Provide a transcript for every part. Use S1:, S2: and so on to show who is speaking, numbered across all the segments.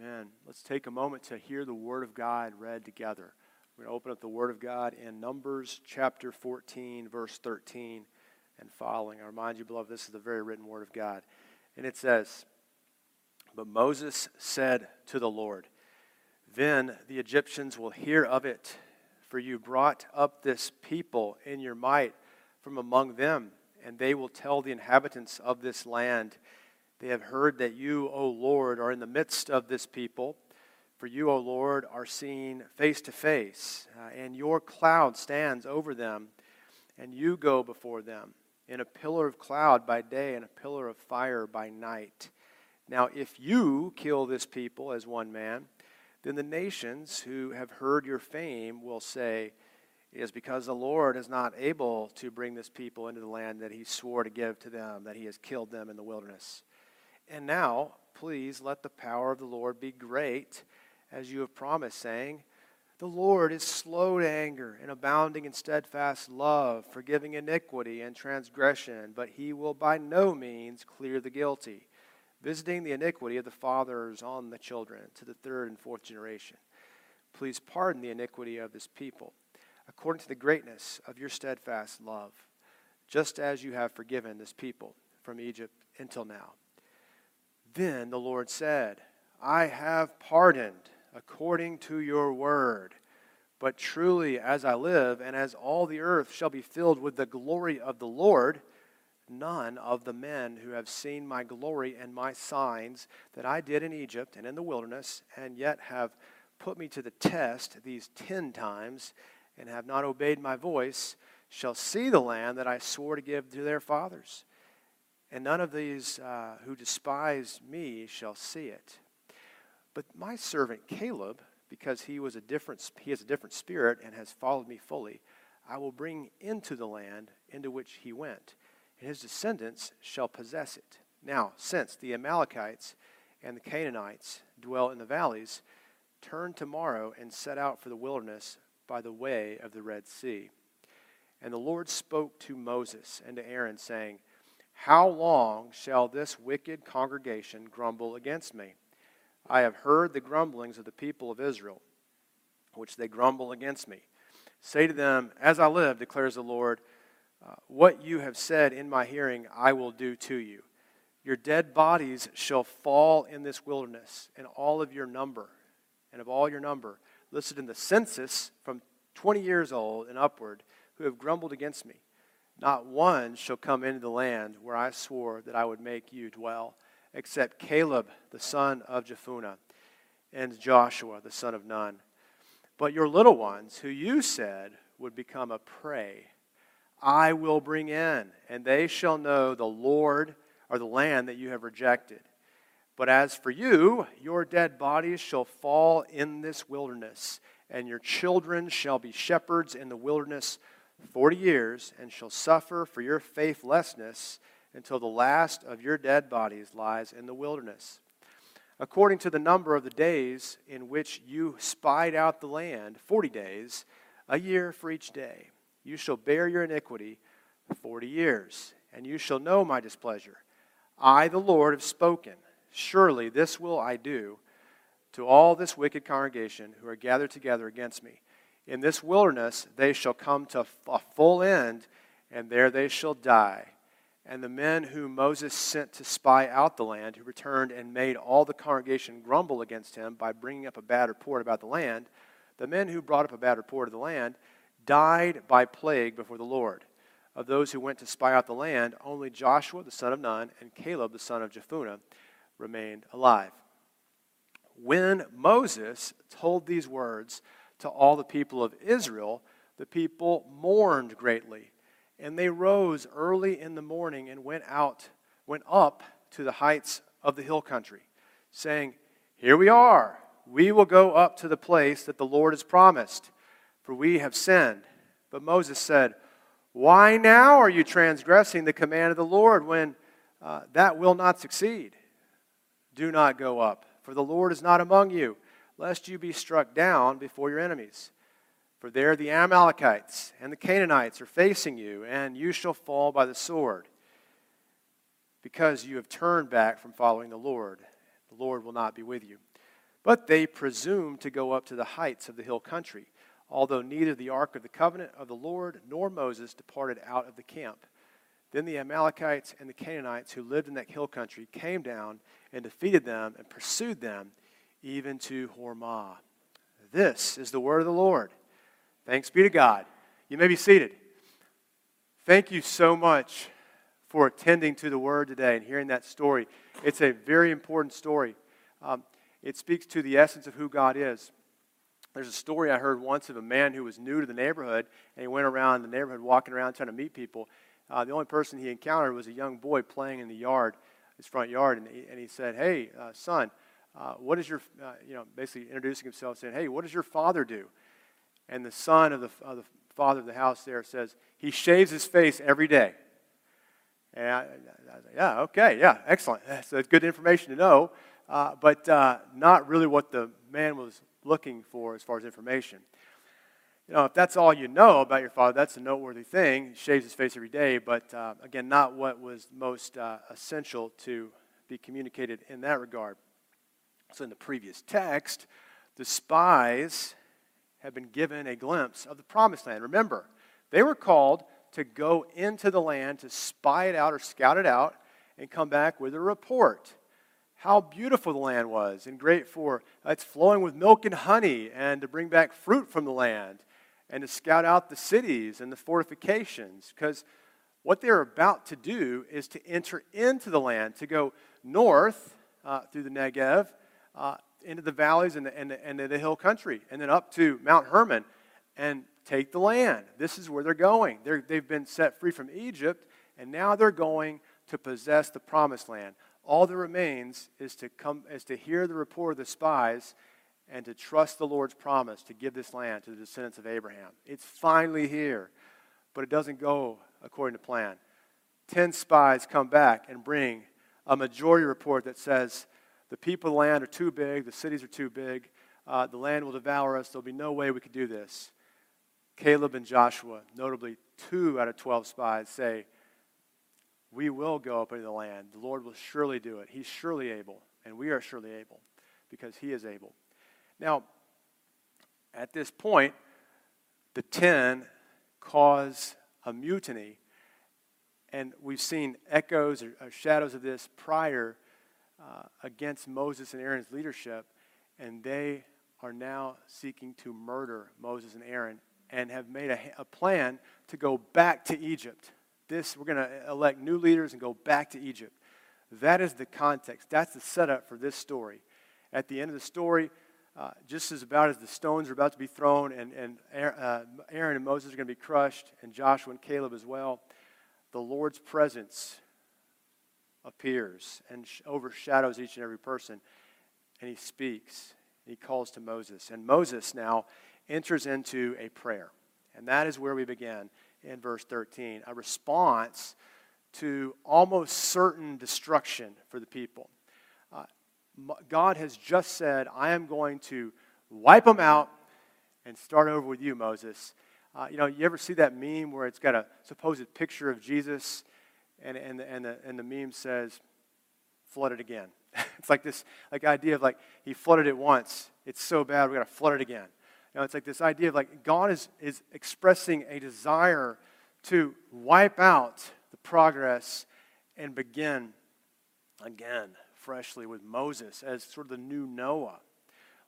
S1: Amen. Let's take a moment to hear the Word of God read together. We're going to open up the Word of God in Numbers chapter 14, verse 13 and following. I remind you, beloved, this is the very written Word of God. And it says, But Moses said to the Lord, Then the Egyptians will hear of it, for you brought up this people in your might from among them, and they will tell the inhabitants of this land. They have heard that you, O Lord, are in the midst of this people. For you, O Lord, are seen face to face, and your cloud stands over them, and you go before them in a pillar of cloud by day and a pillar of fire by night. Now, if you kill this people as one man, then the nations who have heard your fame will say, It is because the Lord is not able to bring this people into the land that he swore to give to them, that he has killed them in the wilderness. And now, please let the power of the Lord be great as you have promised, saying, The Lord is slow to anger and abounding in steadfast love, forgiving iniquity and transgression, but he will by no means clear the guilty, visiting the iniquity of the fathers on the children to the third and fourth generation. Please pardon the iniquity of this people, according to the greatness of your steadfast love, just as you have forgiven this people from Egypt until now. Then the Lord said, I have pardoned according to your word. But truly, as I live, and as all the earth shall be filled with the glory of the Lord, none of the men who have seen my glory and my signs that I did in Egypt and in the wilderness, and yet have put me to the test these ten times, and have not obeyed my voice, shall see the land that I swore to give to their fathers. And none of these uh, who despise me shall see it. But my servant Caleb, because he was a different he has a different spirit and has followed me fully, I will bring into the land into which he went, and his descendants shall possess it. Now, since the Amalekites and the Canaanites dwell in the valleys, turn tomorrow and set out for the wilderness by the way of the Red Sea. And the Lord spoke to Moses and to Aaron, saying, How long shall this wicked congregation grumble against me? I have heard the grumblings of the people of Israel, which they grumble against me. Say to them, As I live, declares the Lord, uh, what you have said in my hearing, I will do to you. Your dead bodies shall fall in this wilderness, and all of your number, and of all your number, listed in the census from 20 years old and upward, who have grumbled against me. Not one shall come into the land where I swore that I would make you dwell except Caleb, the son of Jephunneh, and Joshua, the son of Nun. But your little ones, who you said would become a prey, I will bring in, and they shall know the Lord or the land that you have rejected. But as for you, your dead bodies shall fall in this wilderness, and your children shall be shepherds in the wilderness forty years, and shall suffer for your faithlessness until the last of your dead bodies lies in the wilderness. According to the number of the days in which you spied out the land, 40 days, a year for each day, you shall bear your iniquity 40 years, and you shall know my displeasure. I, the Lord, have spoken. Surely this will I do to all this wicked congregation who are gathered together against me. In this wilderness they shall come to a full end, and there they shall die and the men whom Moses sent to spy out the land, who returned and made all the congregation grumble against him by bringing up a bad report about the land, the men who brought up a bad report of the land died by plague before the Lord. Of those who went to spy out the land, only Joshua the son of Nun and Caleb the son of Jephunneh remained alive. When Moses told these words to all the people of Israel, the people mourned greatly and they rose early in the morning and went out, went up to the heights of the hill country, saying, Here we are. We will go up to the place that the Lord has promised, for we have sinned. But Moses said, Why now are you transgressing the command of the Lord when uh, that will not succeed? Do not go up, for the Lord is not among you, lest you be struck down before your enemies. For there the Amalekites and the Canaanites are facing you, and you shall fall by the sword, because you have turned back from following the Lord. The Lord will not be with you. But they presumed to go up to the heights of the hill country, although neither the ark of the covenant of the Lord nor Moses departed out of the camp. Then the Amalekites and the Canaanites who lived in that hill country came down and defeated them and pursued them even to Hormah. This is the word of the Lord. Thanks be to God. You may be seated. Thank you so much for attending to the word today and hearing that story. It's a very important story. Um, it speaks to the essence of who God is. There's a story I heard once of a man who was new to the neighborhood, and he went around the neighborhood walking around trying to meet people. Uh, the only person he encountered was a young boy playing in the yard, his front yard, and he, and he said, Hey, uh, son, uh, what is your, uh, you know, basically introducing himself, saying, Hey, what does your father do? And the son of the, of the father of the house there says, He shaves his face every day. And I, I was like, Yeah, okay, yeah, excellent. So it's good information to know uh, but uh, not really what the man was looking for as far as information. You know, if that's all you know about your father, that's a noteworthy thing. He shaves his face every day, but uh, again, not what was most uh, essential to be communicated in that regard. So, in the previous text, the spies have been given a glimpse of the promised land. Remember, they were called to go into the land to spy it out or scout it out and come back with a report how beautiful the land was and great for it's flowing with milk and honey and to bring back fruit from the land and to scout out the cities and the fortifications because what they're about to do is to enter into the land to go north uh, through the negev uh, into the valleys and the, and, the, the hill country and then up to mount hermon and take the land this is where they're going they're, they've been set free from egypt and now they're going to possess the promised land all that remains is to come is to hear the report of the spies and to trust the Lord's promise to give this land to the descendants of Abraham. It's finally here, but it doesn't go according to plan. Ten spies come back and bring a majority report that says the people of the land are too big, the cities are too big, uh, the land will devour us, there'll be no way we could do this. Caleb and Joshua, notably two out of 12 spies, say, we will go up into the land. The Lord will surely do it. He's surely able, and we are surely able because He is able. Now, at this point, the ten cause a mutiny, and we've seen echoes or shadows of this prior uh, against Moses and Aaron's leadership, and they are now seeking to murder Moses and Aaron and have made a, a plan to go back to Egypt this, we're going to elect new leaders and go back to Egypt. That is the context. That's the setup for this story. At the end of the story, uh, just as about as the stones are about to be thrown and, and uh, Aaron and Moses are going to be crushed, and Joshua and Caleb as well, the Lord's presence appears and overshadows each and every person. And he speaks. He calls to Moses. And Moses now enters into a prayer. And that is where we begin in verse 13, a response to almost certain destruction for the people. Uh, God has just said, I am going to wipe them out and start over with you, Moses. Uh, you know, you ever see that meme where it's got a supposed picture of Jesus and, and, the, and, the, and the says, flood it again. it's like this like idea of like, he flooded it once. It's so bad, we got to flood it again. You know, it's like this idea of like God is, is expressing a desire to wipe out the progress and begin again freshly with Moses as sort of the new Noah.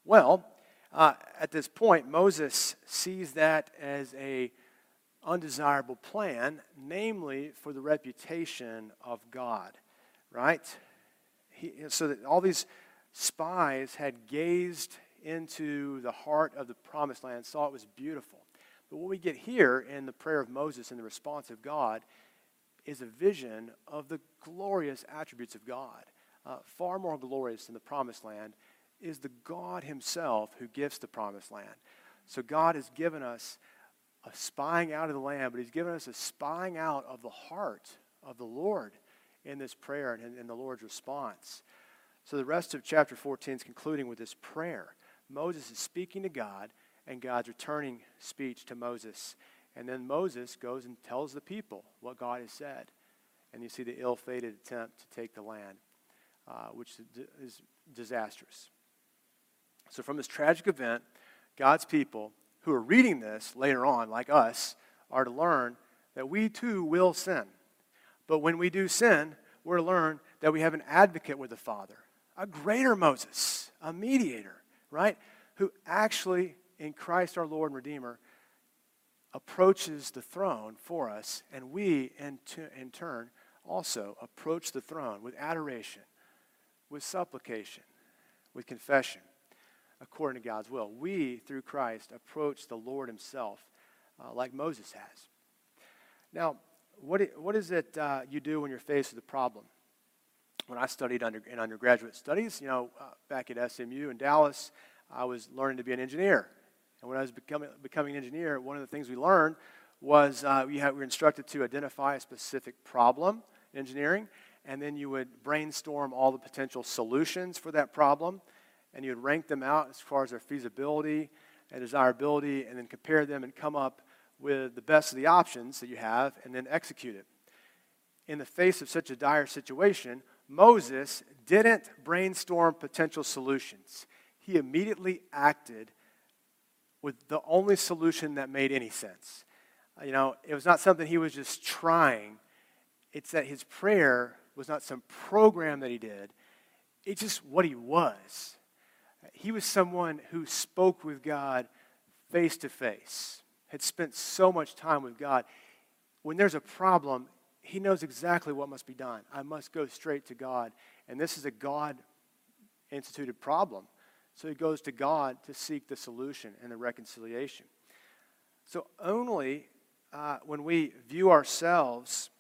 S1: Well, uh, at this point, Moses sees that as a undesirable plan, namely for the reputation of God, right? He, so that all these spies had gazed into the heart of the promised land, saw it was beautiful. But what we get here in the prayer of Moses and the response of God is a vision of the glorious attributes of God. Uh, far more glorious than the promised land is the God Himself who gives the promised land. So God has given us a spying out of the land, but He's given us a spying out of the heart of the Lord in this prayer and in the Lord's response. So the rest of chapter 14 is concluding with this prayer. Moses is speaking to God, and God's returning speech to Moses. And then Moses goes and tells the people what God has said. And you see the ill fated attempt to take the land, uh, which is disastrous. So, from this tragic event, God's people who are reading this later on, like us, are to learn that we too will sin. But when we do sin, we're to learn that we have an advocate with the Father, a greater Moses, a mediator, right? Who actually, in Christ our Lord and Redeemer, approaches the throne for us, and we, in, in turn, also approach the throne with adoration, with supplication, with confession, according to God's will. We, through Christ, approach the Lord Himself uh, like Moses has. Now, what, what is it uh, you do when you're faced with a problem? When I studied under, in undergraduate studies, you know, uh, back at SMU in Dallas, I was learning to be an engineer. And when I was becoming, becoming an engineer, one of the things we learned was uh, we, had, we were instructed to identify a specific problem in engineering, and then you would brainstorm all the potential solutions for that problem, and you would rank them out as far as their feasibility and desirability, and then compare them and come up with the best of the options that you have, and then execute it. In the face of such a dire situation, Moses didn't brainstorm potential solutions. He immediately acted with the only solution that made any sense. You know, it was not something he was just trying, it's that his prayer was not some program that he did, it's just what he was. He was someone who spoke with God face to face, had spent so much time with God. When there's a problem, he knows exactly what must be done. I must go straight to God. And this is a God instituted problem. So he goes to God to seek the solution and the reconciliation. So only uh, when we view ourselves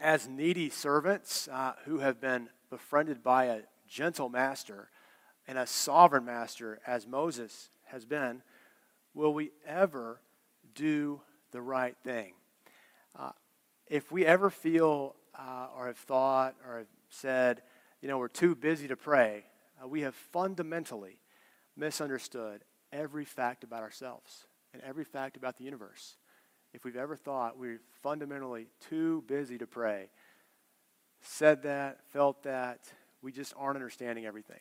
S1: as needy servants uh, who have been befriended by a gentle master and a sovereign master, as Moses has been, will we ever do the right thing. Uh, if we ever feel uh, or have thought or have said, you know, we're too busy to pray, uh, we have fundamentally misunderstood every fact about ourselves and every fact about the universe. If we've ever thought we're fundamentally too busy to pray, said that, felt that, we just aren't understanding everything.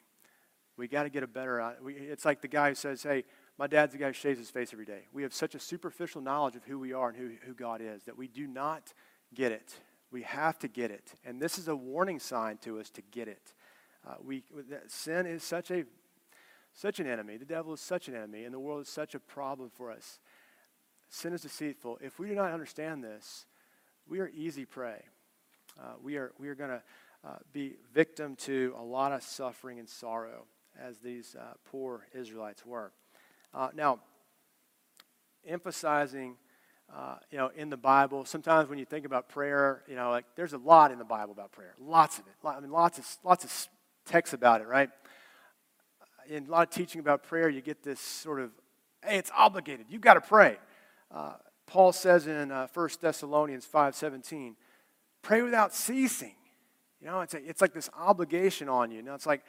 S1: We got to get a better. We, it's like the guy who says, "Hey, my dad's the guy who shaves his face every day." We have such a superficial knowledge of who we are and who, who God is that we do not get it. We have to get it, and this is a warning sign to us to get it. Uh, we, sin is such a such an enemy. The devil is such an enemy, and the world is such a problem for us. Sin is deceitful. If we do not understand this, we are easy prey. Uh, we are, we are going to uh, be victim to a lot of suffering and sorrow, as these uh, poor Israelites were. Uh, now, emphasizing, uh, you know, in the Bible, sometimes when you think about prayer, you know, like there's a lot in the Bible about prayer, lots of it. I mean, lots of lots of texts about it, right? In a lot of teaching about prayer, you get this sort of, hey, it's obligated. You've got to pray. Uh, Paul says in uh, 1 Thessalonians 5.17, pray without ceasing. You know, it's, a, it's like this obligation on you. Now, it's like,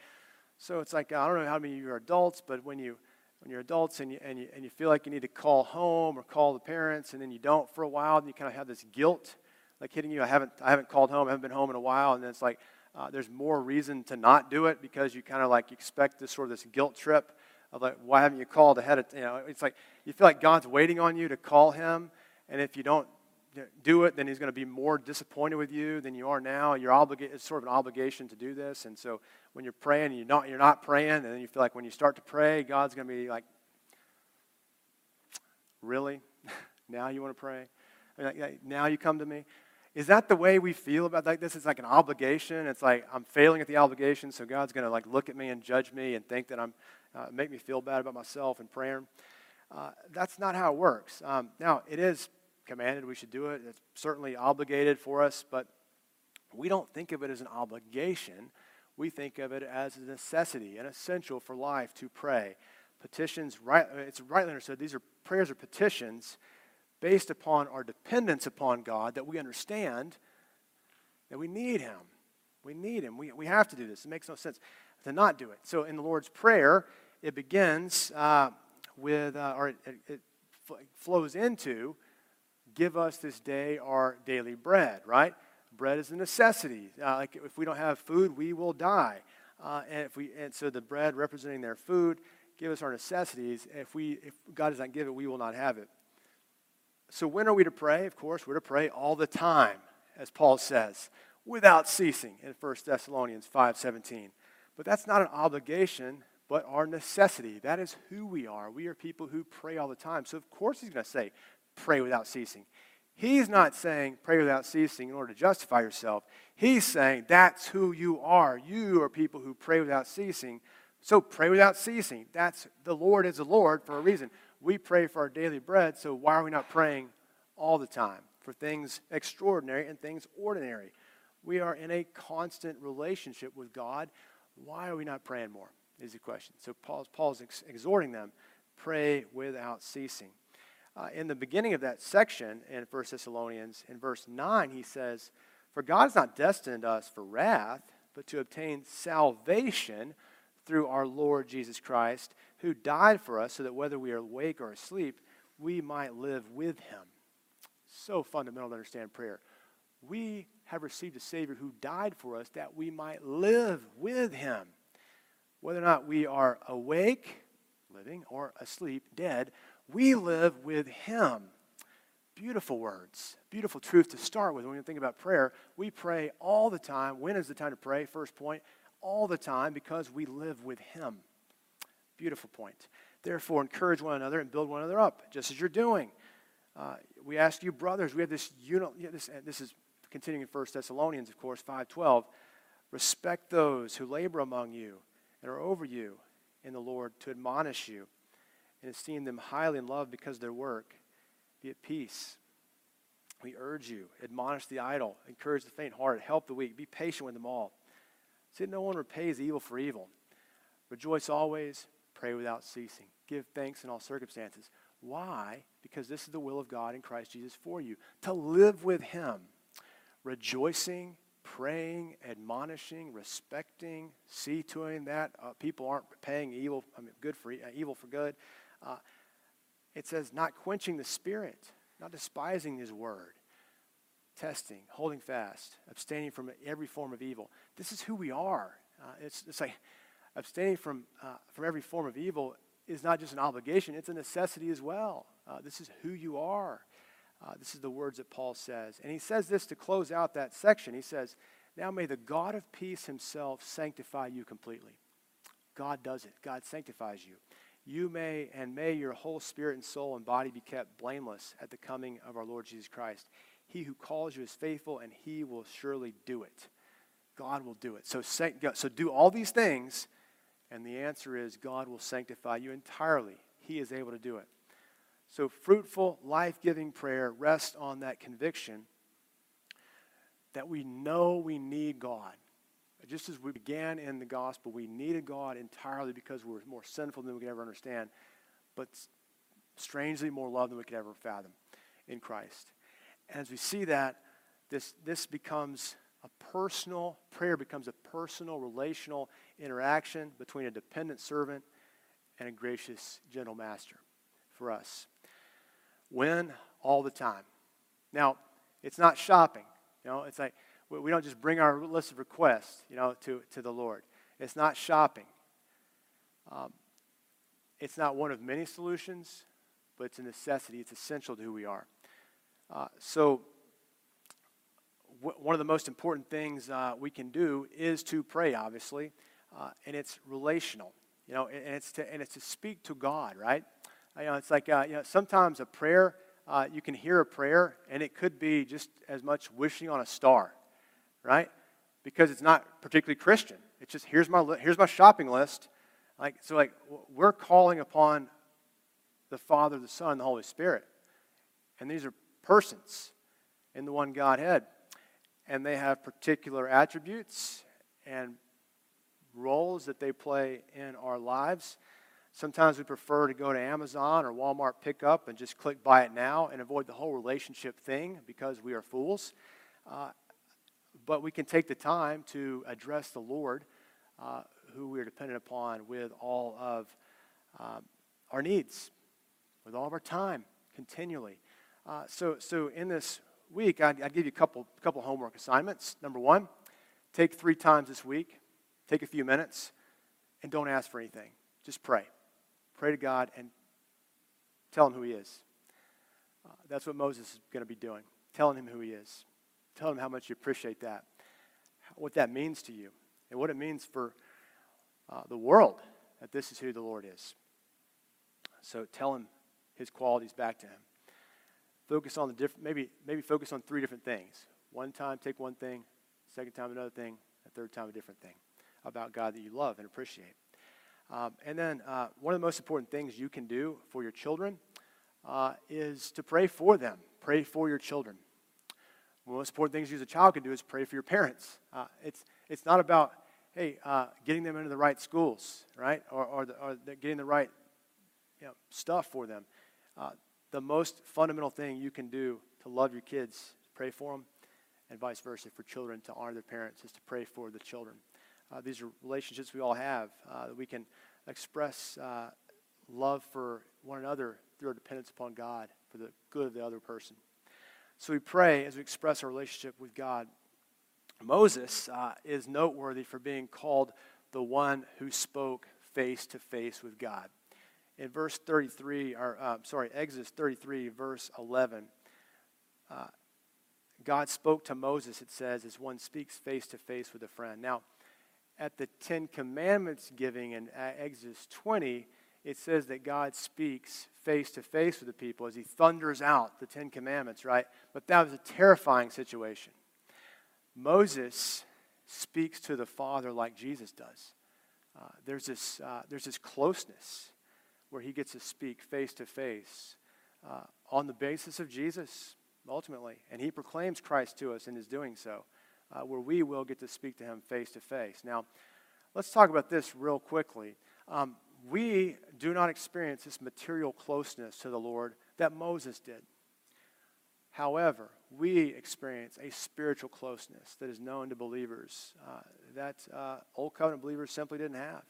S1: so it's like, I don't know how many of you are adults, but when, you, when you're adults and you, and, you, and you feel like you need to call home or call the parents, and then you don't for a while, and you kind of have this guilt like hitting you. I haven't, I haven't called home, I haven't been home in a while, and then it's like, uh, there's more reason to not do it because you kind of like expect this sort of this guilt trip of like, why haven't you called ahead of, you know, it's like you feel like God's waiting on you to call him. And if you don't do it, then he's going to be more disappointed with you than you are now. You're obligated, it's sort of an obligation to do this. And so when you're praying you're not, you're not praying, and then you feel like when you start to pray, God's going to be like, really? now you want to pray? now you come to me? Is that the way we feel about like this? It's like an obligation. It's like I'm failing at the obligation, so God's going to like look at me and judge me and think that I'm uh, make me feel bad about myself and prayer. Uh, that's not how it works. Um, now it is commanded we should do it. It's certainly obligated for us, but we don't think of it as an obligation. We think of it as a necessity, an essential for life to pray. Petitions, right? It's rightly understood. These are prayers or petitions based upon our dependence upon God, that we understand that we need Him. We need Him. We, we have to do this. It makes no sense to not do it. So in the Lord's Prayer, it begins uh, with, uh, or it, it, flows into, give us this day our daily bread, right? Bread is a necessity. Uh, like if we don't have food, we will die. Uh, and, if we, and so the bread representing their food, give us our necessities. If, we, if God does not give it, we will not have it. So when are we to pray? Of course, we're to pray all the time, as Paul says, without ceasing in 1 Thessalonians 5.17. But that's not an obligation, but our necessity. That is who we are. We are people who pray all the time. So of course he's going to say, pray without ceasing. He's not saying pray without ceasing in order to justify yourself. He's saying that's who you are. You are people who pray without ceasing. So pray without ceasing. That's the Lord is the Lord for a reason. We pray for our daily bread, so why are we not praying all the time for things extraordinary and things ordinary? We are in a constant relationship with God. Why are we not praying more? Is the question. So Paul's, Paul's ex- exhorting them pray without ceasing. Uh, in the beginning of that section in 1 Thessalonians, in verse 9, he says, For God has not destined us for wrath, but to obtain salvation through our Lord Jesus Christ, who died for us so that whether we are awake or asleep, we might live with him. So fundamental to understand prayer. We have received a Savior who died for us that we might live with him. Whether or not we are awake, living, or asleep, dead, we live with him. Beautiful words, beautiful truth to start with when you think about prayer. We pray all the time. When is the time to pray? First point, all the time because we live with him. Beautiful point. Therefore, encourage one another and build one another up, just as you're doing. Uh, we ask you, brothers, we have this, uni- this, this is continuing in 1 Thessalonians, of course, 5.12. Respect those who labor among you and are over you in the Lord to admonish you and esteem them highly in love because their work. Be at peace. We urge you, admonish the idle, encourage the faint hearted, help the weak, be patient with them all. See, that no one repays evil for evil. Rejoice always, pray without ceasing. Give thanks in all circumstances. Why? Because this is the will of God in Christ Jesus for you to live with Him, rejoicing, praying, admonishing, respecting, see to it that uh, people aren't paying evil, I mean, good for uh, evil for good. Uh, it says not quenching the spirit, not despising His word, testing, holding fast, abstaining from every form of evil. This is who we are. Uh, it's, it's like abstaining from, uh, from every form of evil is not just an obligation, it's a necessity as well. Uh, this is who you are. Uh, this is the words that Paul says. And he says this to close out that section. He says, Now may the God of peace himself sanctify you completely. God does it, God sanctifies you. You may, and may your whole spirit and soul and body be kept blameless at the coming of our Lord Jesus Christ. He who calls you is faithful, and he will surely do it. God will do it. So, so do all these things, and the answer is God will sanctify you entirely. He is able to do it. So, fruitful, life giving prayer rests on that conviction that we know we need God. Just as we began in the gospel, we needed God entirely because we were more sinful than we could ever understand, but strangely more loved than we could ever fathom in Christ. And as we see that, this, this becomes a personal, prayer becomes a personal, relational interaction between a dependent servant and a gracious, gentle master for us. When? All the time. Now, it's not shopping. You know, it's like we don't just bring our list of requests, you know, to, to the Lord. It's not shopping. Um, it's not one of many solutions, but it's a necessity. It's essential to who we are. Uh, so, w- one of the most important things uh, we can do is to pray, obviously, uh, and it's relational, you know, and, and, it's to and it's to speak to God, right? You know, it's like uh, you know, sometimes a prayer, uh, you can hear a prayer, and it could be just as much wishing on a star, right? Because it's not particularly Christian. It's just here's my here's my shopping list. Like so, like we're calling upon the Father, the Son, the Holy Spirit, and these are persons in the one Godhead, and they have particular attributes and roles that they play in our lives. Sometimes we prefer to go to Amazon or Walmart pickup and just click buy it now and avoid the whole relationship thing because we are fools. Uh, but we can take the time to address the Lord, uh, who we are dependent upon, with all of uh, our needs, with all of our time, continually. Uh, so, so in this week, I'd, I'd, give you a couple, couple homework assignments. Number one, take three times this week take a few minutes and don't ask for anything. Just pray. Pray to God and tell him who he is. Uh, that's what Moses is going to be doing, telling him who he is, telling him how much you appreciate that, what that means to you, and what it means for uh, the world that this is who the Lord is. So tell him his qualities back to him. Focus on the different, maybe, maybe focus on three different things. One time, take one thing. Second time, another thing. A third time, a different thing about God that you love and appreciate. Um, and then uh, one of the most important things you can do for your children uh, is to pray for them. Pray for your children. One of the most important things you as a child can do is pray for your parents. Uh, it's, it's not about, hey, uh, getting them into the right schools, right? Or, or, the, or the getting the right you know, stuff for them. Uh, the most fundamental thing you can do to love your kids, pray for them, and vice versa for children to honor their parents is to pray for the children. Uh, these are relationships we all have uh, that we can express uh, love for one another through our dependence upon God for the good of the other person. So we pray as we express our relationship with God. Moses uh, is noteworthy for being called the one who spoke face to face with God. In verse 33, or uh, sorry, Exodus 33, verse 11, uh, God spoke to Moses, it says, as one speaks face to face with a friend. Now, at the Ten Commandments giving in Exodus 20, it says that God speaks face to face with the people as he thunders out the Ten Commandments, right? But that was a terrifying situation. Moses speaks to the Father like Jesus does. Uh, there's, this, uh, there's this closeness where he gets to speak face to face uh, on the basis of Jesus, ultimately. And he proclaims Christ to us and is doing so uh, where we will get to speak to him face to face. Now, let's talk about this real quickly. Um, we do not experience this material closeness to the Lord that Moses did. However, we experience a spiritual closeness that is known to believers uh, that uh, Old Covenant believers simply didn't have.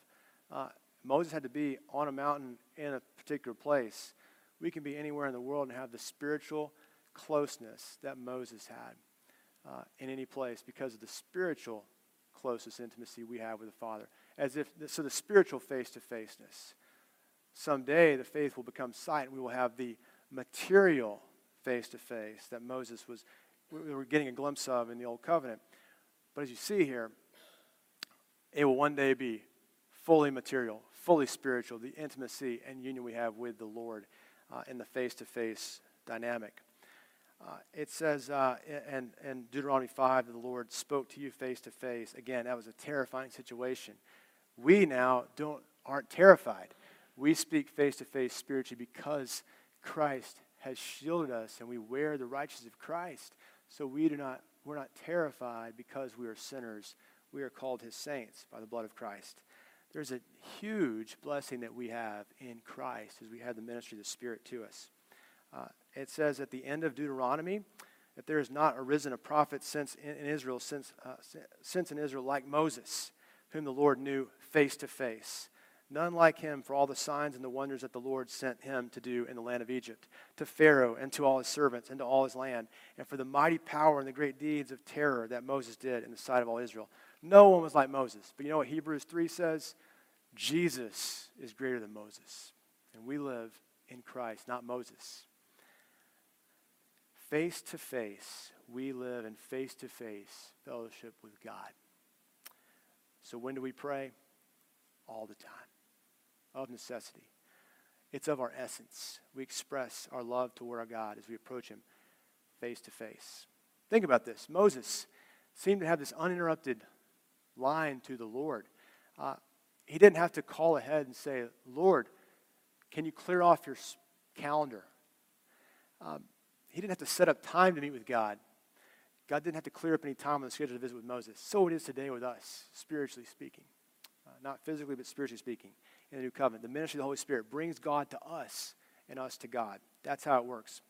S1: Uh, Moses had to be on a mountain in a particular place. We can be anywhere in the world and have the spiritual closeness that Moses had uh, in any place because of the spiritual closest intimacy we have with the Father. As if, so the spiritual face to faceness. Someday the faith will become sight and we will have the material face to face that Moses was, we were getting a glimpse of in the Old Covenant. But as you see here, it will one day be fully material, fully spiritual, the intimacy and union we have with the Lord uh, in the face to face dynamic. Uh, it says uh, in, in Deuteronomy 5 that the Lord spoke to you face to face. Again, that was a terrifying situation. We now don't, aren't terrified. We speak face to face spiritually because Christ has shielded us and we wear the righteousness of Christ. So we do not, we're not terrified because we are sinners. We are called his saints by the blood of Christ. There's a huge blessing that we have in Christ as we have the ministry of the Spirit to us. Uh, it says at the end of Deuteronomy that there has not arisen a prophet since in, in Israel, since, uh, since in Israel, like Moses, whom the Lord knew face to face. None like him for all the signs and the wonders that the Lord sent him to do in the land of Egypt, to Pharaoh and to all his servants and to all his land, and for the mighty power and the great deeds of terror that Moses did in the sight of all Israel. No one was like Moses. But you know what Hebrews 3 says? Jesus is greater than Moses. And we live in Christ, not Moses. Face to face, we live in face to face fellowship with God. So when do we pray? All the time, of necessity. It's of our essence. We express our love toward our God as we approach Him face to face. Think about this. Moses seemed to have this uninterrupted line to the Lord. Uh, he didn't have to call ahead and say, Lord, can you clear off your calendar? Um, he didn't have to set up time to meet with God. God didn't have to clear up any time on the schedule to visit with Moses. So it is today with us, spiritually speaking. Uh, not physically, but spiritually speaking, in the new covenant. The ministry of the Holy Spirit brings God to us and us to God. That's how it works.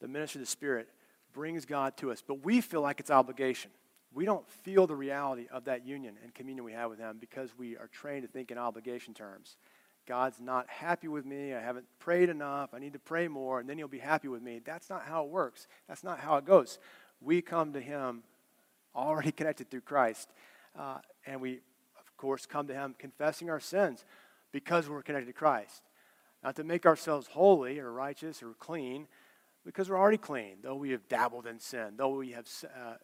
S1: The ministry of the Spirit brings God to us, but we feel like it's obligation. We don't feel the reality of that union and communion we have with Him because we are trained to think in obligation terms. God's not happy with me. I haven't prayed enough. I need to pray more, and then He'll be happy with me. That's not how it works. That's not how it goes. We come to Him already connected through Christ Uh, and we, of course, come to Him confessing our sins because we're connected to Christ. Not to make ourselves holy or righteous or clean, because we're already clean, though we have dabbled in sin, though we have uh,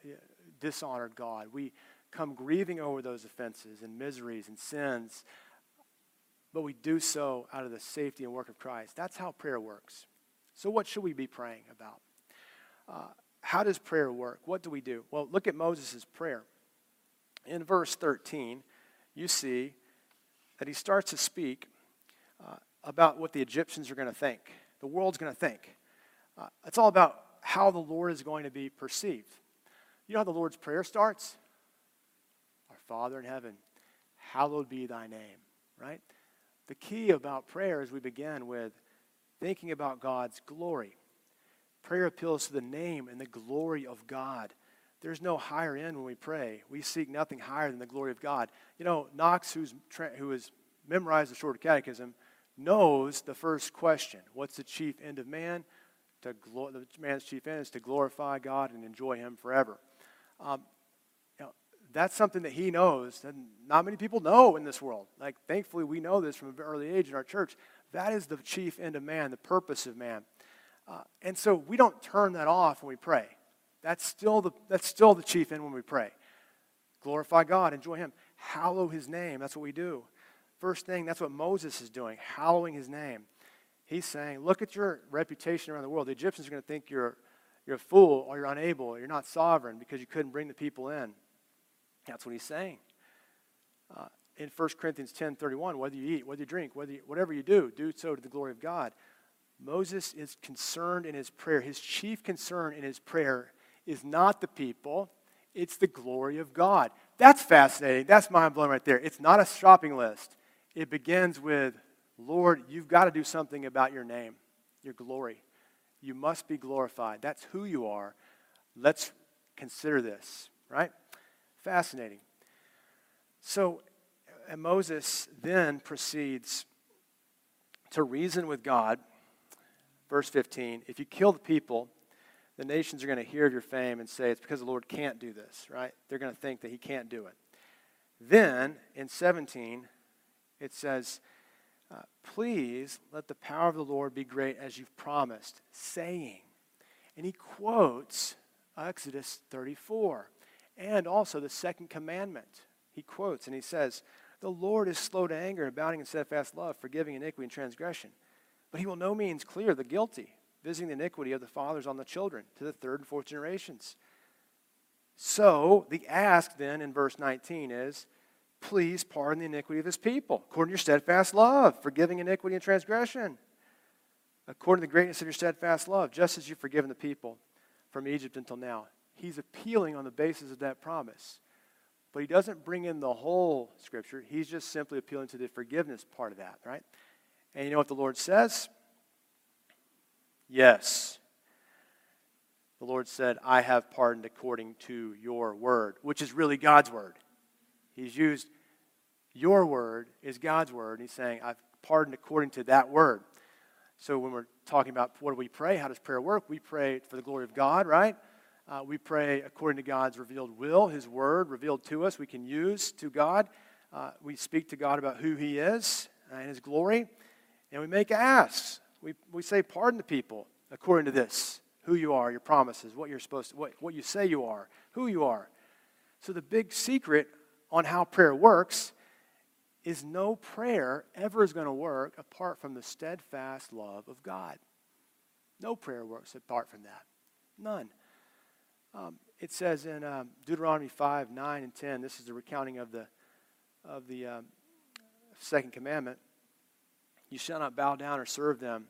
S1: dishonored God. We come grieving over those offenses and miseries and sins, but we do so out of the safety and work of Christ. That's how prayer works. So, what should we be praying about? Uh, how does prayer work? What do we do? Well, look at Moses' prayer. In verse 13, you see that he starts to speak uh, about what the Egyptians are going to think, the world's going to think. Uh, it's all about how the Lord is going to be perceived. You know how the Lord's Prayer starts? Our Father in heaven, hallowed be thy name, right? The key about prayer is we begin with thinking about God's glory. Prayer appeals to the name and the glory of God. There's no higher end when we pray. We seek nothing higher than the glory of God. You know, Knox, who's, who has memorized the Shorter Catechism, knows the first question What's the chief end of man? To glo- the man's chief end is to glorify God and enjoy Him forever. Um, that's something that he knows that not many people know in this world. Like, thankfully, we know this from an early age in our church. That is the chief end of man, the purpose of man. Uh, and so we don't turn that off when we pray. That's still, the, that's still the chief end when we pray. Glorify God, enjoy Him, hallow His name. That's what we do. First thing, that's what Moses is doing, hallowing His name. He's saying, Look at your reputation around the world. The Egyptians are going to think you're, you're a fool or you're unable or you're not sovereign because you couldn't bring the people in. That's what he's saying. Uh, in 1 Corinthians 10 31, whether you eat, whether you drink, whether you, whatever you do, do so to the glory of God. Moses is concerned in his prayer. His chief concern in his prayer is not the people, it's the glory of God. That's fascinating. That's mind blowing right there. It's not a shopping list. It begins with, Lord, you've got to do something about your name, your glory. You must be glorified. That's who you are. Let's consider this, right? Fascinating. So, and Moses then proceeds to reason with God. Verse 15 If you kill the people, the nations are going to hear of your fame and say it's because the Lord can't do this, right? They're going to think that he can't do it. Then in 17, it says, uh, Please let the power of the Lord be great as you've promised, saying. And he quotes Exodus 34 and also the second commandment. He quotes and he says, the Lord is slow to anger, abounding in steadfast love, forgiving iniquity and transgression. But he will no means clear the guilty, visiting the iniquity of the fathers on the children to the third and fourth generations. So, the ask then in verse 19 is, please pardon the iniquity of his people, according to your steadfast love, forgiving iniquity and transgression, according to the greatness of your steadfast love, just as you've forgiven the people from Egypt until now. He's appealing on the basis of that promise. But he doesn't bring in the whole scripture. He's just simply appealing to the forgiveness part of that, right? And you know what the Lord says? Yes. The Lord said, I have pardoned according to your word, which is really God's word. He's used your word is God's word. And He's saying, I've pardoned according to that word. So when we're talking about what do we pray, how does prayer work? We pray for the glory of God, right? Uh, we pray according to God's revealed will, His word revealed to us, we can use to God. Uh, we speak to God about who He is and His glory, and we make asks. We, we say, Pardon the people according to this, who you are, your promises, what you're supposed to, what, what you say you are, who you are. So the big secret on how prayer works is no prayer ever is going to work apart from the steadfast love of God. No prayer works apart from that. None. Um, it says in um, Deuteronomy 5, 9, and 10, this is the recounting of the, of the um, second commandment. You shall not bow down or serve them,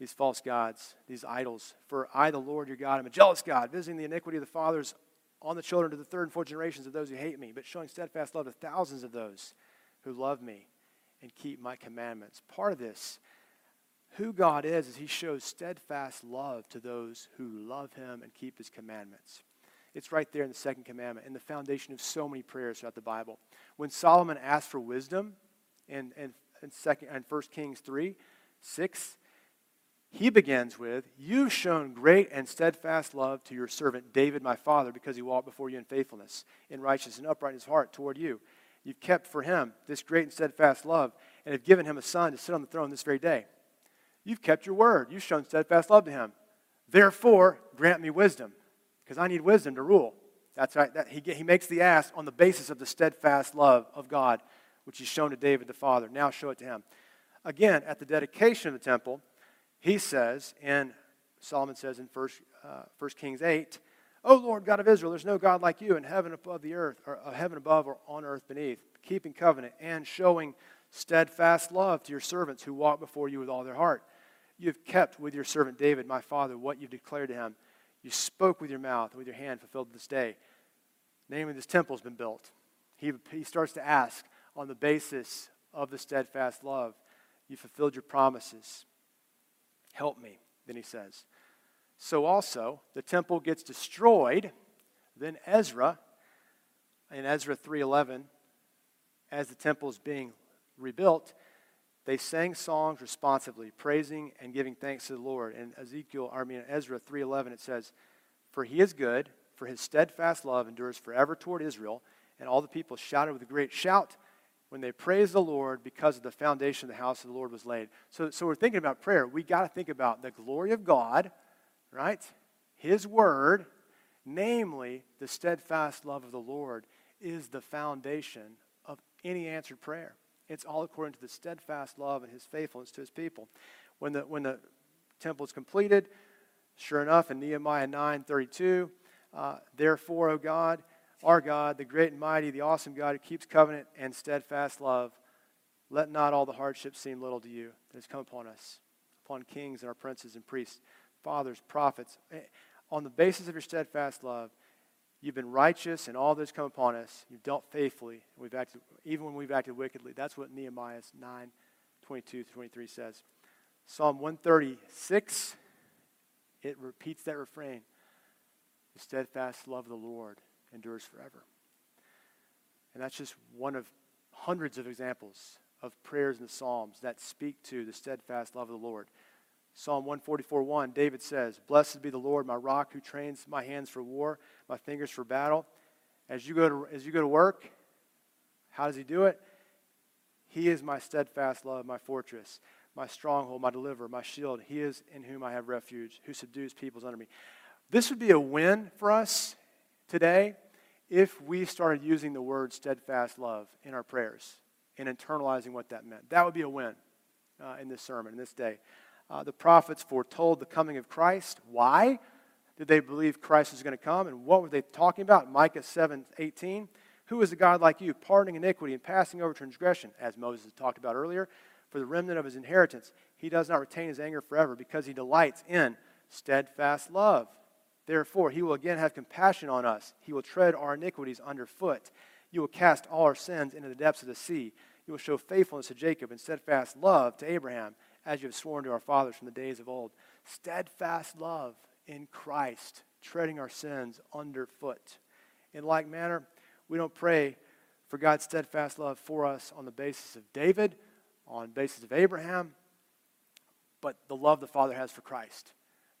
S1: these false gods, these idols. For I, the Lord your God, am a jealous God, visiting the iniquity of the fathers on the children to the third and fourth generations of those who hate me, but showing steadfast love to thousands of those who love me and keep my commandments. Part of this who God is is He shows steadfast love to those who love Him and keep His commandments. It's right there in the second commandment, in the foundation of so many prayers throughout the Bible. When Solomon asked for wisdom in, in, in, second, in 1 Kings 3 6, he begins with, You've shown great and steadfast love to your servant David, my father, because he walked before you in faithfulness, in righteousness, and uprightness of heart toward you. You've kept for him this great and steadfast love, and have given him a son to sit on the throne this very day. You've kept your word. You've shown steadfast love to him. Therefore, grant me wisdom, because I need wisdom to rule. That's right. That, he, he makes the ask on the basis of the steadfast love of God, which he's shown to David the father. Now show it to him. Again, at the dedication of the temple, he says, and Solomon says in 1, uh, 1 Kings 8, O Lord God of Israel, there's no God like you in heaven above the earth, or uh, heaven above or on earth beneath, keeping covenant and showing steadfast love to your servants who walk before you with all their heart. You've kept with your servant David, my father, what you've declared to him. You spoke with your mouth and with your hand fulfilled this day. Namely, this temple has been built. He, he starts to ask on the basis of the steadfast love. You fulfilled your promises. Help me, then he says. So also, the temple gets destroyed. Then Ezra, in Ezra 3.11, as the temple is being rebuilt, they sang songs responsively, praising and giving thanks to the Lord. In Ezekiel, I mean Ezra 3.11, it says, For he is good, for his steadfast love endures forever toward Israel. And all the people shouted with a great shout when they praised the Lord because of the foundation of the house of the Lord was laid. So, so we're thinking about prayer. We got to think about the glory of God, right? His word, namely the steadfast love of the Lord, is the foundation of any answered prayer. It's all according to the steadfast love and his faithfulness to his people. When the, when the temple is completed, sure enough, in Nehemiah 9 32, uh, therefore, O God, our God, the great and mighty, the awesome God who keeps covenant and steadfast love, let not all the hardships seem little to you that has come upon us, upon kings and our princes and priests, fathers, prophets. Eh, on the basis of your steadfast love, you've been righteous and all that's come upon us. You've dealt faithfully, we've acted, even when we've acted wickedly. That's what Nehemiah 9 22 23 says. Psalm 136, it repeats that refrain. The steadfast love of the Lord endures forever. And that's just one of hundreds of examples of prayers in the Psalms that speak to the steadfast love of the Lord. Psalm 144 1, David says, Blessed be the Lord, my rock, who trains my hands for war, my fingers for battle. As you go to, as you go to work, how does he do it? He is my steadfast love, my fortress, my stronghold, my deliverer, my shield. He is in whom I have refuge, who subdues peoples under me. This would be a win for us today if we started using the word steadfast love in our prayers and internalizing what that meant. That would be a win uh, in this sermon, in this day. Uh, the prophets foretold the coming of Christ. Why did they believe Christ was going to come? And what were they talking about? Micah 7 18. Who is a God like you, pardoning iniquity and passing over transgression, as Moses talked about earlier, for the remnant of his inheritance? He does not retain his anger forever because he delights in steadfast love. Therefore, he will again have compassion on us. He will tread our iniquities underfoot. You will cast all our sins into the depths of the sea. You will show faithfulness to Jacob and steadfast love to Abraham, as you have sworn to our fathers from the days of old. Steadfast love in Christ, treading our sins underfoot. In like manner, we don't pray for God's steadfast love for us on the basis of David, on basis of Abraham, but the love the Father has for Christ.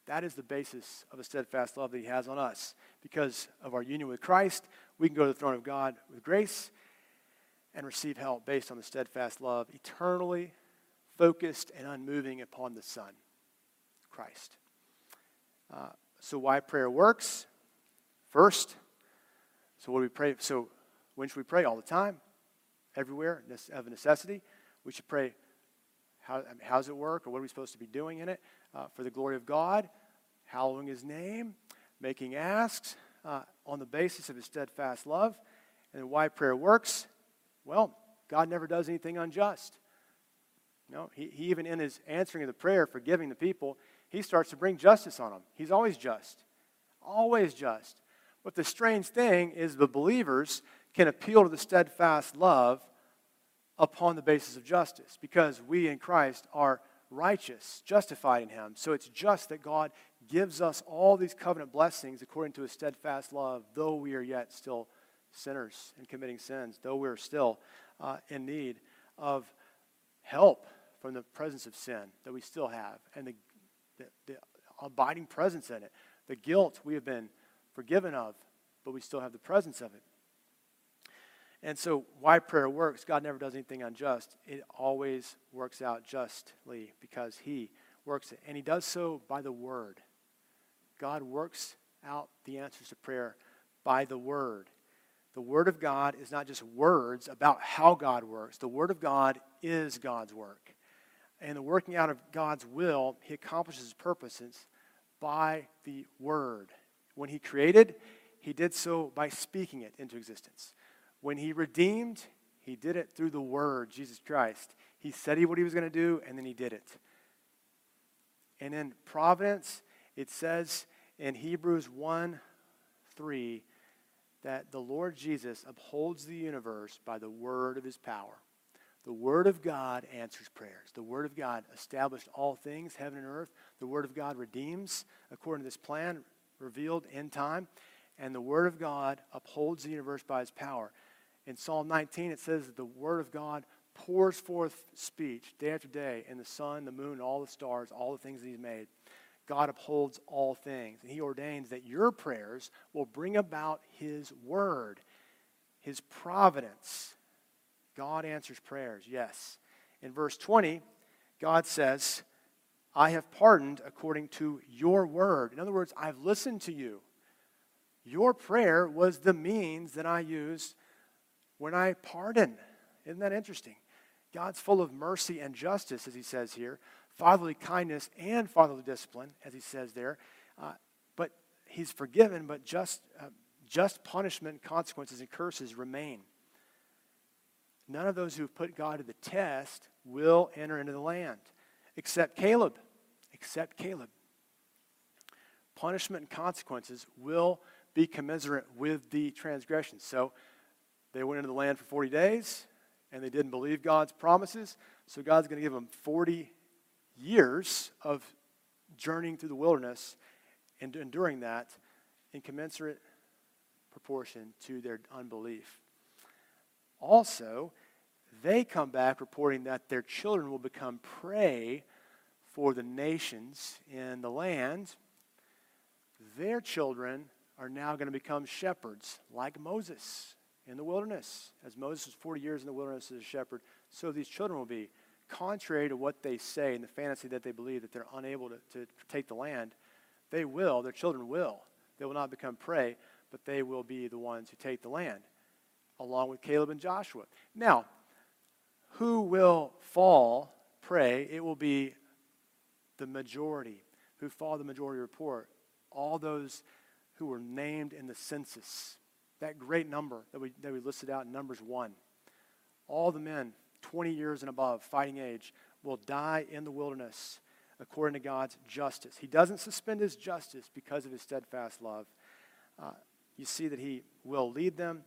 S1: That is the basis of the steadfast love that He has on us. Because of our union with Christ, we can go to the throne of God with grace and receive help based on the steadfast love, eternally focused and unmoving upon the Son, Christ. Uh, so, why prayer works? First, so what do we pray? So, when should we pray? All the time, everywhere, of necessity. We should pray. How, how does it work, or what are we supposed to be doing in it? uh, for the glory of God, hallowing his name, making asks uh, on the basis of his steadfast love. And why prayer works? Well, God never does anything unjust. No, he, he even in his answering of the prayer, forgiving the people, he starts to bring justice on them. He's always just. Always just. But the strange thing is the believers can appeal to the steadfast love upon the basis of justice because we in Christ are righteous, justified in him. So it's just that God gives us all these covenant blessings according to his steadfast love, though we are yet still sinners and committing sins, though we're still uh, in need of help from the presence of sin that we still have and the the, the abiding presence in it. The guilt we have been forgiven of, but we still have the presence of it. And so, why prayer works, God never does anything unjust. It always works out justly because He works it. And He does so by the Word. God works out the answers to prayer by the Word. The Word of God is not just words about how God works, the Word of God is God's work. And the working out of God's will, He accomplishes His purposes by the Word. When He created, He did so by speaking it into existence. When he redeemed, he did it through the word, Jesus Christ. He said what he was going to do, and then he did it. And in providence, it says in Hebrews 1 3 that the Lord Jesus upholds the universe by the word of his power. The Word of God answers prayers. The Word of God established all things, heaven and earth. The Word of God redeems according to this plan revealed in time. And the Word of God upholds the universe by His power. In Psalm 19, it says that the Word of God pours forth speech day after day in the sun, the moon, all the stars, all the things that He's made. God upholds all things. And He ordains that your prayers will bring about His Word, His providence. God answers prayers, yes. In verse 20, God says, I have pardoned according to your word. In other words, I've listened to you. Your prayer was the means that I used when I pardon. Isn't that interesting? God's full of mercy and justice, as he says here, fatherly kindness and fatherly discipline, as he says there. Uh, but he's forgiven, but just, uh, just punishment, consequences, and curses remain. None of those who have put God to the test will enter into the land, except Caleb. Except Caleb. Punishment and consequences will be commensurate with the transgression. So, they went into the land for 40 days and they didn't believe God's promises. So God's going to give them 40 years of journeying through the wilderness and enduring that in commensurate proportion to their unbelief. Also, they come back reporting that their children will become prey for the nations in the land. Their children are now going to become shepherds like Moses in the wilderness. As Moses was 40 years in the wilderness as a shepherd, so these children will be. Contrary to what they say and the fantasy that they believe that they're unable to, to take the land, they will, their children will. They will not become prey, but they will be the ones who take the land, along with Caleb and Joshua. Now, who will fall prey? It will be the majority who follow the majority report. All those who were named in the census that great number that we, that we listed out in Numbers 1. All the men, 20 years and above, fighting age, will die in the wilderness according to God's justice. He doesn't suspend his justice because of his steadfast love. Uh, you see that he will lead them,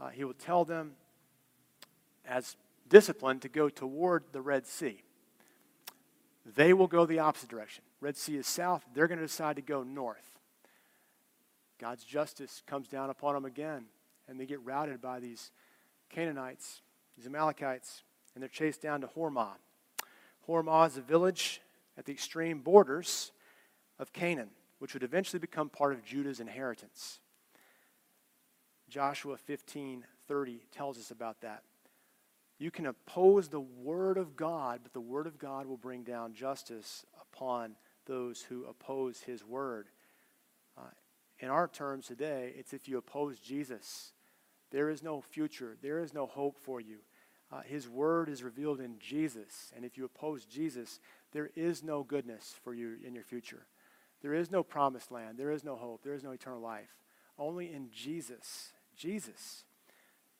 S1: uh, he will tell them as discipline to go toward the Red Sea. They will go the opposite direction. Red Sea is south, they're going to decide to go north. God's justice comes down upon them again, and they get routed by these Canaanites, these Amalekites, and they're chased down to Hormah. Hormah is a village at the extreme borders of Canaan, which would eventually become part of Judah's inheritance. Joshua 15:30 tells us about that. You can oppose the word of God, but the word of God will bring down justice upon those who oppose his word in our terms today, it's if you oppose Jesus, there is no future, there is no hope for you. Uh, his word is revealed in Jesus, and if you oppose Jesus, there is no goodness for you in your future. There is no promised land, there is no hope, there is no eternal life. Only in Jesus. Jesus.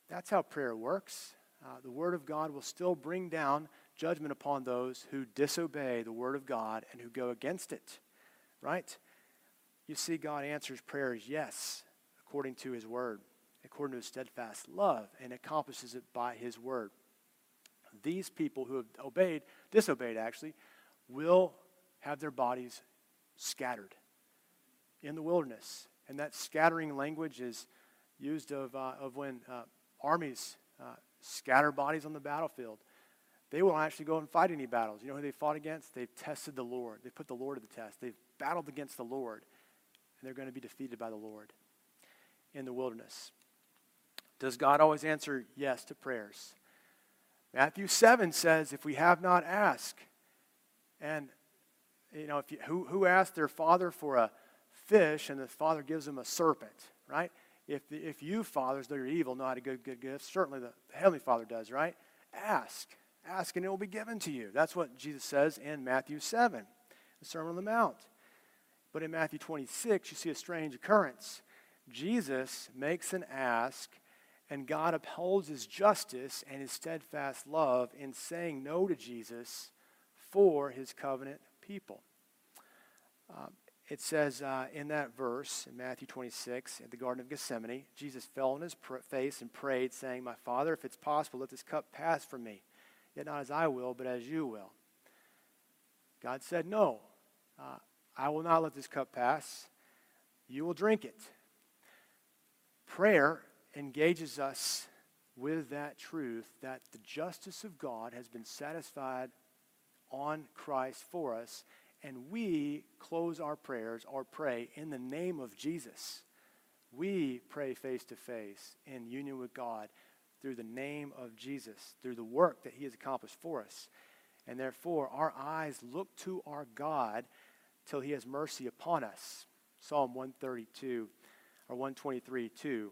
S1: That's how prayer works. Uh, the Word of God will still bring down judgment upon those who disobey the Word of God and who go against it. Right? you see God answers prayers, yes, according to his word, according to his steadfast love, and accomplishes it by his word. These people who have obeyed, disobeyed actually, will have their bodies scattered in the wilderness. And that scattering language is used of, uh, of when uh, armies uh, scatter bodies on the battlefield. they won't actually go and fight any battles. You know who they fought against? They've tested the Lord. They put the Lord to the test. They've battled against the Lord, and they're going to be defeated by the Lord in the wilderness. Does God always answer yes to prayers? Matthew 7 says, if we have not asked, and you know, if you, who, who asked their father for a fish and the father gives them a serpent, right? If, the, if you fathers, though you're evil, know how to give good gifts, certainly the, Heavenly Father does, right? Ask. Ask and it will be given to you. That's what Jesus says in Matthew 7, the Sermon on the Mount. But in Matthew 26, you see a strange occurrence. Jesus makes an ask, and God upholds his justice and his steadfast love in saying no to Jesus for his covenant people. Um, it says uh, in that verse in Matthew 26, at the Garden of Gethsemane, Jesus fell on his pr- face and prayed, saying, My Father, if it's possible, let this cup pass from me. Yet not as I will, but as you will. God said, No, uh, I will not let this cup pass. You will drink it. Prayer engages us with that truth that the justice of God has been satisfied on Christ for us, and we close our prayers or pray in the name of Jesus. We pray face to face in union with God through the name of Jesus, through the work that He has accomplished for us. And therefore, our eyes look to our God till He has mercy upon us. Psalm 132 or 123 2.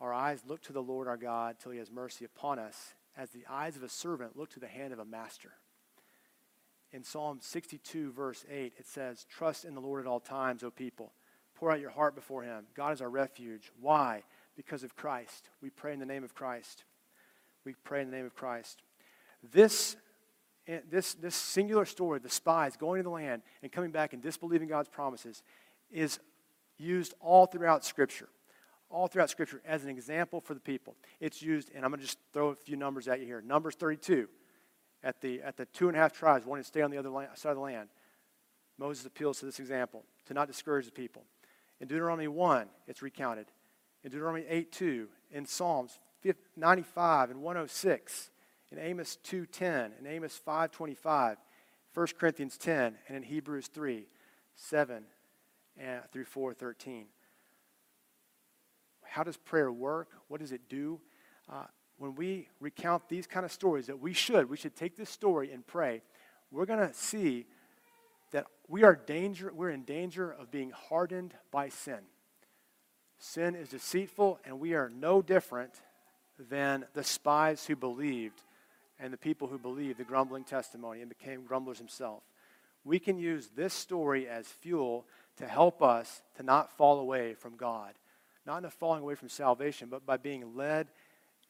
S1: Our eyes look to the Lord our God till He has mercy upon us, as the eyes of a servant look to the hand of a master in Psalm 62, verse 8, it says, Trust in the Lord at all times, O people. Pour out your heart before him. God is our refuge. Why? Because of Christ. We pray in the name of Christ. We pray in the name of Christ. This, eh, this, this singular story, the spies going to the land and coming back and disbelieving God's promises, is used all throughout Scripture. All throughout Scripture as an example for the people. It's used, and I'm going to just throw a few numbers at you here. Numbers 32 at the, at the two and a half tribes wanting to stay on the other side of the land. Moses appeals to this example to not discourage the people. In Deuteronomy 1, it's recounted. In Deuteronomy 8 2, in Psalms 95 and 106, in Amos 2.10, in Amos 5.25, 1 Corinthians 10, and in Hebrews 3, 7 through 4.13. How does prayer work? What does it do? Uh, when we recount these kind of stories that we should, we should take this story and pray, we're going to see that we are danger, we're in danger of being hardened by sin. Sin is deceitful, and we are no different than the spies who believed and the people who believed the grumbling testimony and became grumblers himself. We can use this story as fuel to help us to not fall away from God. Not in a falling away from salvation, but by being led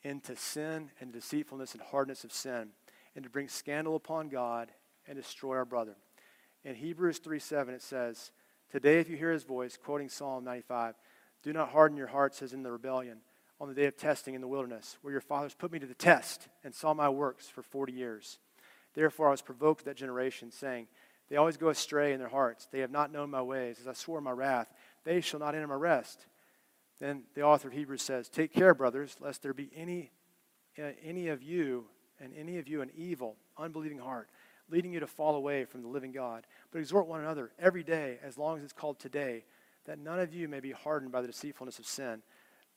S1: into sin and deceitfulness and hardness of sin, and to bring scandal upon God and destroy our brother. In Hebrews 3 7, it says, Today, if you hear his voice, quoting Psalm 95, do not harden your hearts as in the rebellion on the day of testing in the wilderness, where your fathers put me to the test and saw my works for 40 years. Therefore, I was provoked at that generation, saying, They always go astray in their hearts. They have not known my ways. As I swore in my wrath, they shall not enter my rest. Then the author of Hebrews says, Take care, brothers, lest there be any, uh, any of you and any of you an evil, unbelieving heart, leading you to fall away from the living God. But exhort one another every day, as long as it's called today, that none of you may be hardened by the deceitfulness of sin.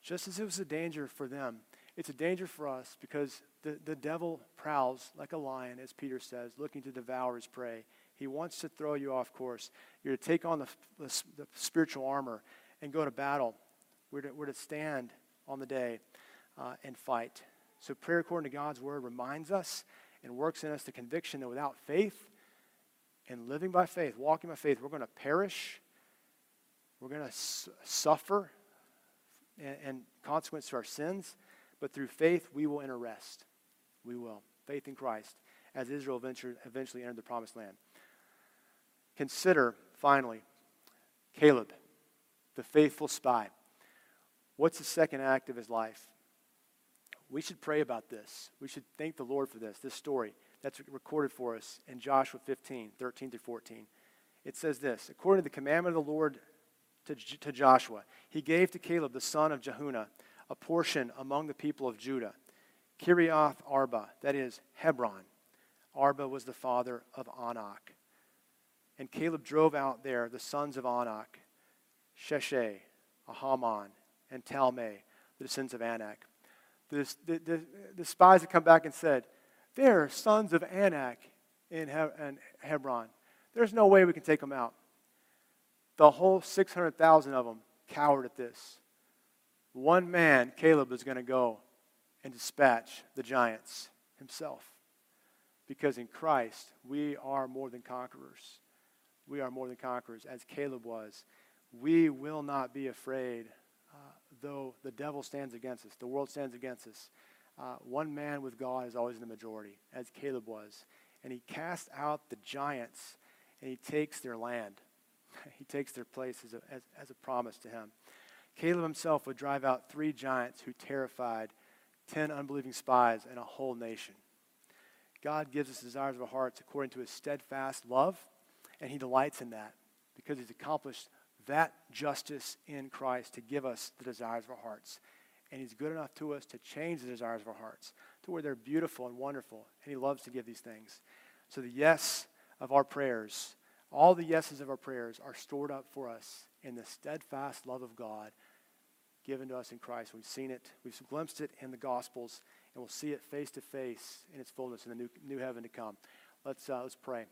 S1: Just as it was a danger for them, it's a danger for us because the, the devil prowls like a lion, as Peter says, looking to devour his prey. He wants to throw you off course. You're to take on the, the, the spiritual armor and go to battle we're to, we're to stand on the day uh, and fight. So, prayer according to God's word reminds us and works in us the conviction that without faith and living by faith, walking by faith, we're going to perish. We're going to su- suffer and, and consequence to our sins. But through faith, we will enter rest. We will. Faith in Christ, as Israel eventually, eventually entered the promised land. Consider, finally, Caleb, the faithful spy. What's the second act of his life? We should pray about this. We should thank the Lord for this, this story that's recorded for us in Joshua 15, 13 through 14. It says this According to the commandment of the Lord to, to Joshua, he gave to Caleb the son of Jephunneh a portion among the people of Judah, Kiriath Arba, that is, Hebron, Arba was the father of Anak. And Caleb drove out there the sons of Anak, Sheshai, Ahiman, and Talmai, the descendants of Anak. The, the, the, the spies had come back and said, There are sons of Anak in he- Hebron. There's no way we can take them out. The whole 600,000 of them cowered at this. One man, Caleb, is going to go and dispatch the giants himself. Because in Christ, we are more than conquerors. We are more than conquerors, as Caleb was. We will not be afraid, though the devil stands against us, the world stands against us. Uh, one man with God is always in the majority, as Caleb was. And he casts out the giants and he takes their land. he takes their place as a, as, as a promise to him. Caleb himself would drive out three giants who terrified 10 unbelieving spies and a whole nation. God gives us desires of our hearts according to his steadfast love, and he delights in that because he's accomplished that justice in Christ to give us the desires of our hearts. And he's good enough to us to change the desires of our hearts to where they're beautiful and wonderful. And he loves to give these things. So the yes of our prayers, all the yeses of our prayers are stored up for us in the steadfast love of God given to us in Christ. We've seen it, we've glimpsed it in the Gospels, and we'll see it face to face in its fullness in the new, new heaven to come. Let's, uh, let's pray.